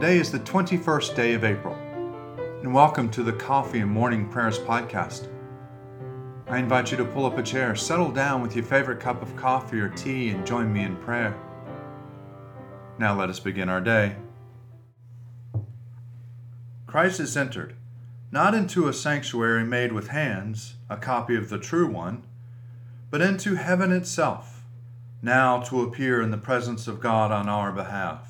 Today is the 21st day of April, and welcome to the Coffee and Morning Prayers podcast. I invite you to pull up a chair, settle down with your favorite cup of coffee or tea, and join me in prayer. Now let us begin our day. Christ has entered, not into a sanctuary made with hands, a copy of the true one, but into heaven itself, now to appear in the presence of God on our behalf.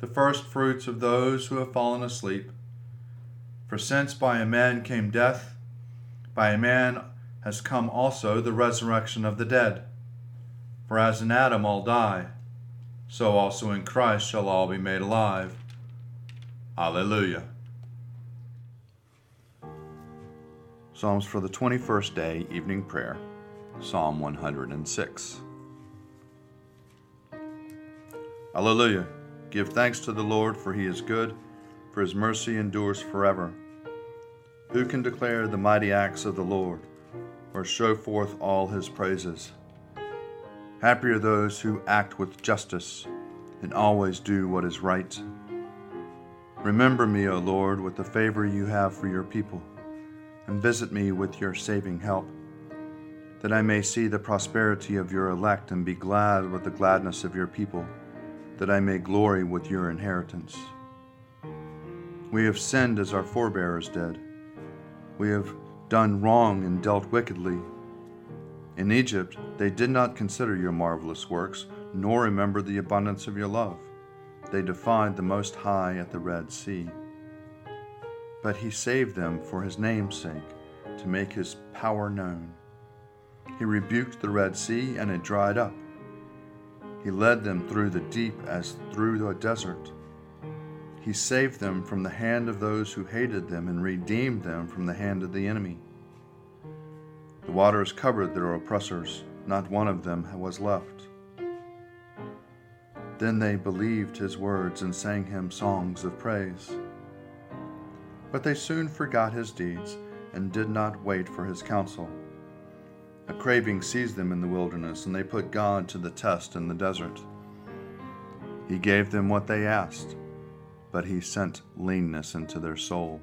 the first fruits of those who have fallen asleep. For since by a man came death, by a man has come also the resurrection of the dead. For as in Adam all die, so also in Christ shall all be made alive. Alleluia. Psalms for the 21st day, evening prayer, Psalm 106. Alleluia. Give thanks to the Lord, for he is good, for his mercy endures forever. Who can declare the mighty acts of the Lord, or show forth all his praises? Happy are those who act with justice and always do what is right. Remember me, O Lord, with the favor you have for your people, and visit me with your saving help, that I may see the prosperity of your elect and be glad with the gladness of your people that I may glory with your inheritance. We have sinned as our forebears did. We have done wrong and dealt wickedly. In Egypt, they did not consider your marvelous works, nor remember the abundance of your love. They defied the Most High at the Red Sea. But he saved them for his name's sake, to make his power known. He rebuked the Red Sea, and it dried up he led them through the deep as through a desert. He saved them from the hand of those who hated them and redeemed them from the hand of the enemy. The waters covered their oppressors, not one of them was left. Then they believed his words and sang him songs of praise. But they soon forgot his deeds and did not wait for his counsel. A craving seized them in the wilderness, and they put God to the test in the desert. He gave them what they asked, but he sent leanness into their soul.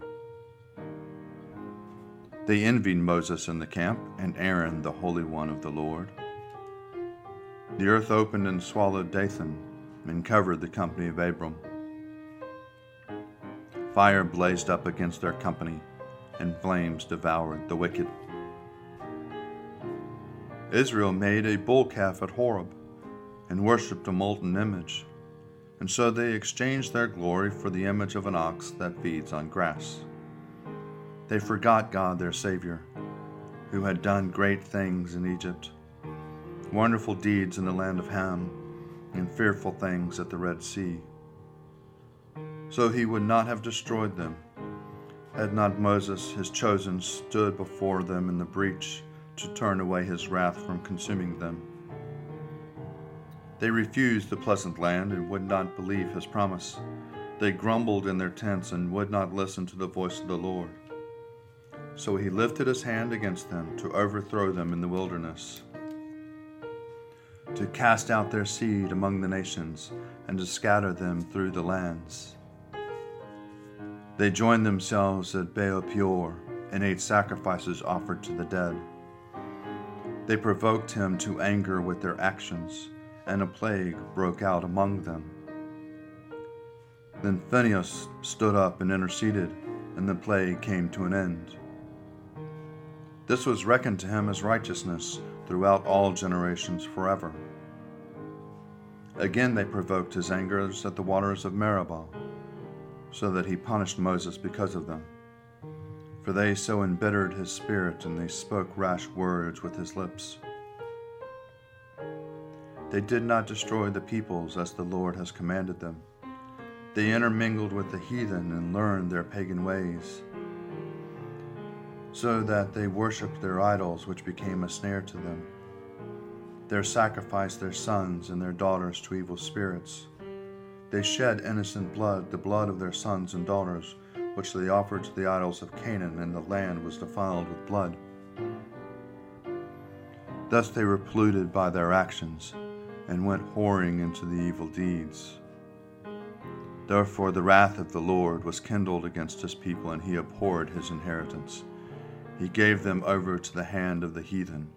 They envied Moses in the camp, and Aaron, the Holy One of the Lord. The earth opened and swallowed Dathan, and covered the company of Abiram. Fire blazed up against their company, and flames devoured the wicked. Israel made a bull calf at Horeb and worshipped a molten image. And so they exchanged their glory for the image of an ox that feeds on grass. They forgot God their Savior, who had done great things in Egypt, wonderful deeds in the land of Ham, and fearful things at the Red Sea. So he would not have destroyed them, had not Moses, his chosen, stood before them in the breach to turn away his wrath from consuming them. They refused the pleasant land and would not believe his promise. They grumbled in their tents and would not listen to the voice of the Lord. So he lifted his hand against them to overthrow them in the wilderness, to cast out their seed among the nations, and to scatter them through the lands. They joined themselves at Baal Peor and ate sacrifices offered to the dead. They provoked him to anger with their actions, and a plague broke out among them. Then Phinehas stood up and interceded, and the plague came to an end. This was reckoned to him as righteousness throughout all generations forever. Again they provoked his anger at the waters of Meribah, so that he punished Moses because of them. For they so embittered his spirit, and they spoke rash words with his lips. They did not destroy the peoples as the Lord has commanded them. They intermingled with the heathen and learned their pagan ways, so that they worshipped their idols, which became a snare to them. They sacrificed their sons and their daughters to evil spirits. They shed innocent blood, the blood of their sons and daughters, which they offered to the idols of Canaan, and the land was defiled with blood. Thus they were polluted by their actions, and went whoring into the evil deeds. Therefore the wrath of the Lord was kindled against his people, and he abhorred his inheritance. He gave them over to the hand of the heathen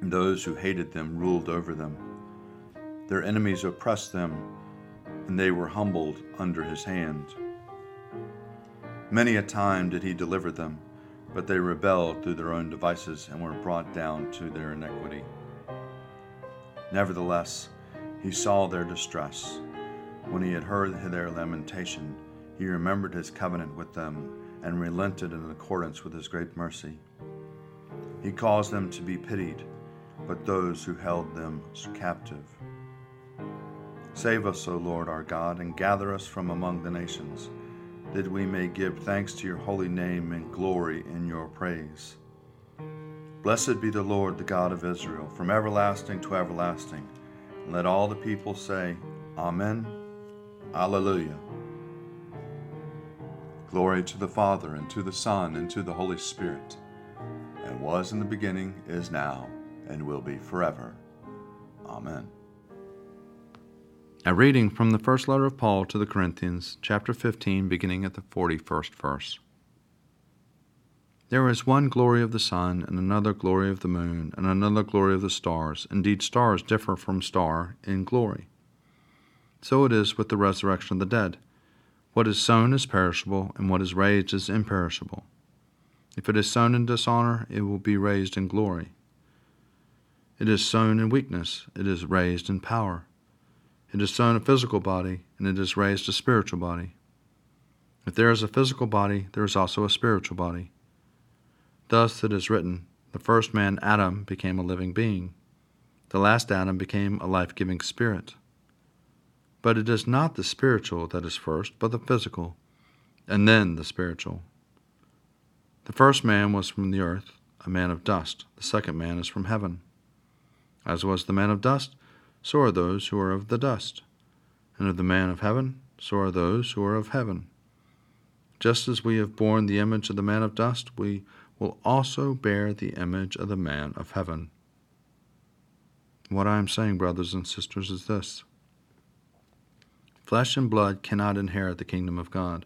and those who hated them ruled over them. Their enemies oppressed them, and they were humbled under his hand. Many a time did he deliver them, but they rebelled through their own devices and were brought down to their iniquity. Nevertheless, he saw their distress. When he had heard their lamentation, he remembered his covenant with them and relented in accordance with his great mercy. He caused them to be pitied but those who held them captive. Save us, O Lord our God, and gather us from among the nations, that we may give thanks to your holy name and glory in your praise. Blessed be the Lord, the God of Israel, from everlasting to everlasting. And let all the people say, Amen, Alleluia. Glory to the Father, and to the Son, and to the Holy Spirit, and was in the beginning, is now and will be forever. Amen. A reading from the first letter of Paul to the Corinthians, chapter 15, beginning at the 41st verse. There is one glory of the sun, and another glory of the moon, and another glory of the stars. Indeed, stars differ from star in glory. So it is with the resurrection of the dead. What is sown is perishable, and what is raised is imperishable. If it is sown in dishonor, it will be raised in glory. It is sown in weakness, it is raised in power. It is sown a physical body, and it is raised a spiritual body. If there is a physical body, there is also a spiritual body. Thus it is written The first man, Adam, became a living being. The last Adam became a life giving spirit. But it is not the spiritual that is first, but the physical, and then the spiritual. The first man was from the earth, a man of dust. The second man is from heaven. As was the man of dust, so are those who are of the dust. And of the man of heaven, so are those who are of heaven. Just as we have borne the image of the man of dust, we will also bear the image of the man of heaven. What I am saying, brothers and sisters, is this Flesh and blood cannot inherit the kingdom of God,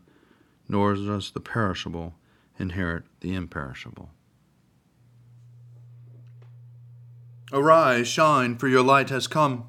nor does the perishable inherit the imperishable. Arise, shine, for your light has come,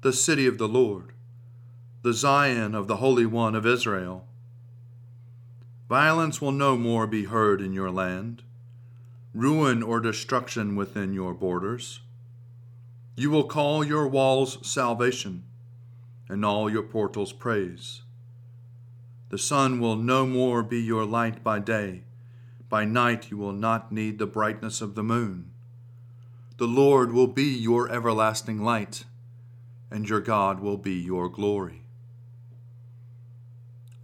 the city of the Lord, the Zion of the Holy One of Israel. Violence will no more be heard in your land, ruin or destruction within your borders. You will call your walls salvation, and all your portals praise. The sun will no more be your light by day by night you will not need the brightness of the moon. The Lord will be your everlasting light, and your God will be your glory.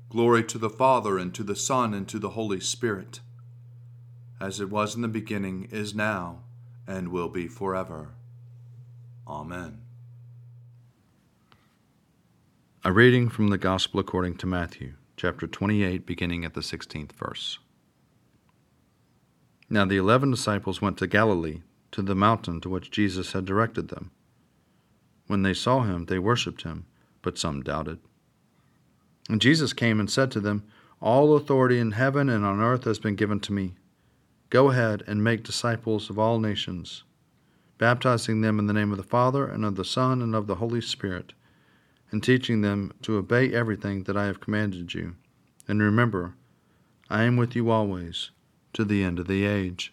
Glory to the Father, and to the Son, and to the Holy Spirit, as it was in the beginning, is now, and will be forever. Amen. A reading from the Gospel according to Matthew, chapter 28, beginning at the 16th verse. Now the eleven disciples went to Galilee, to the mountain to which Jesus had directed them. When they saw him, they worshipped him, but some doubted. And Jesus came and said to them, All authority in heaven and on earth has been given to me. Go ahead and make disciples of all nations, baptizing them in the name of the Father, and of the Son, and of the Holy Spirit and teaching them to obey everything that I have commanded you. And remember, I am with you always, to the end of the age.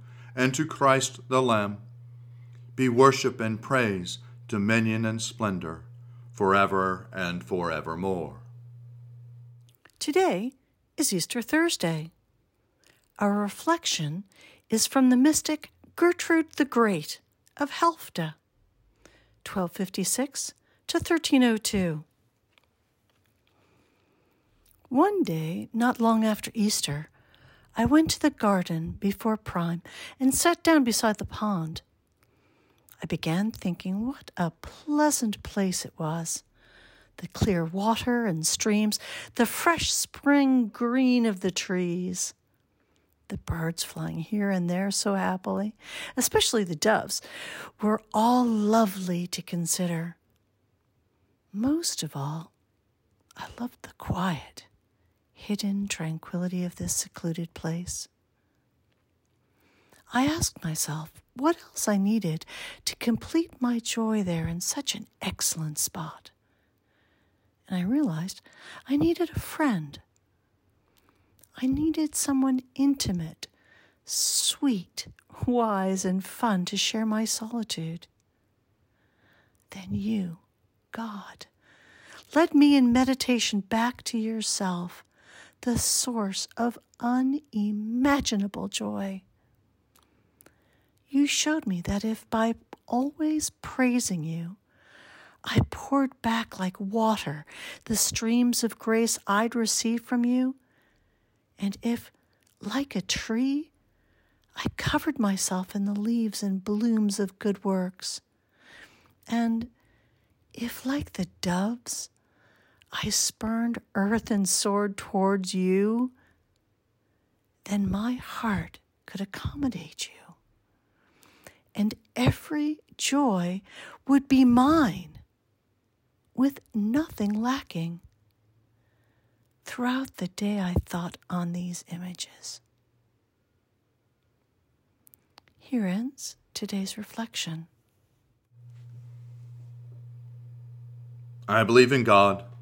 and to Christ the Lamb, be worship and praise, dominion and splendor, forever and forevermore. Today is Easter Thursday. Our reflection is from the mystic Gertrude the Great of Helfta. 1256 to 1302. One day, not long after Easter, I went to the garden before prime and sat down beside the pond. I began thinking what a pleasant place it was. The clear water and streams, the fresh spring green of the trees the birds flying here and there so happily, especially the doves, were all lovely to consider. Most of all, I loved the quiet, hidden tranquility of this secluded place. I asked myself what else I needed to complete my joy there in such an excellent spot. And I realized I needed a friend I needed someone intimate, sweet, wise, and fun to share my solitude. Then you, God, led me in meditation back to yourself, the source of unimaginable joy. You showed me that if by always praising you, I poured back like water the streams of grace I'd received from you, and if, like a tree, I covered myself in the leaves and blooms of good works, and if, like the doves, I spurned earth and soared towards you, then my heart could accommodate you, and every joy would be mine, with nothing lacking. Throughout the day, I thought on these images. Here ends today's reflection. I believe in God,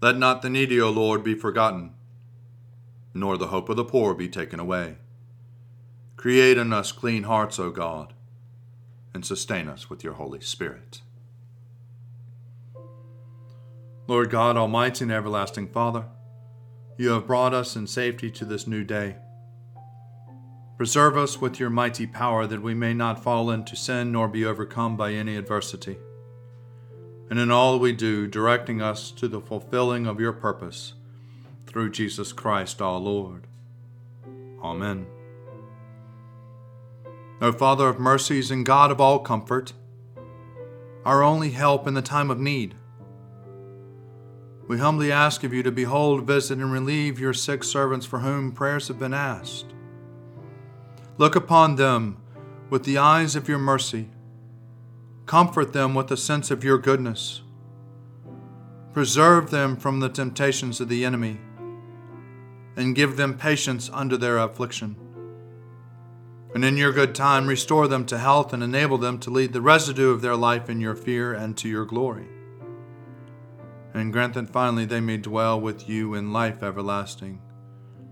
Let not the needy, O Lord, be forgotten, nor the hope of the poor be taken away. Create in us clean hearts, O God, and sustain us with your Holy Spirit. Lord God, Almighty and everlasting Father, you have brought us in safety to this new day. Preserve us with your mighty power that we may not fall into sin nor be overcome by any adversity. And in all we do, directing us to the fulfilling of your purpose through Jesus Christ our Lord. Amen. O Father of mercies and God of all comfort, our only help in the time of need, we humbly ask of you to behold, visit, and relieve your sick servants for whom prayers have been asked. Look upon them with the eyes of your mercy. Comfort them with a sense of your goodness. Preserve them from the temptations of the enemy, and give them patience under their affliction. And in your good time, restore them to health and enable them to lead the residue of their life in your fear and to your glory and grant that finally they may dwell with you in life everlasting,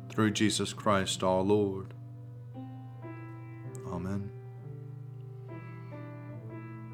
through Jesus Christ our Lord. Amen.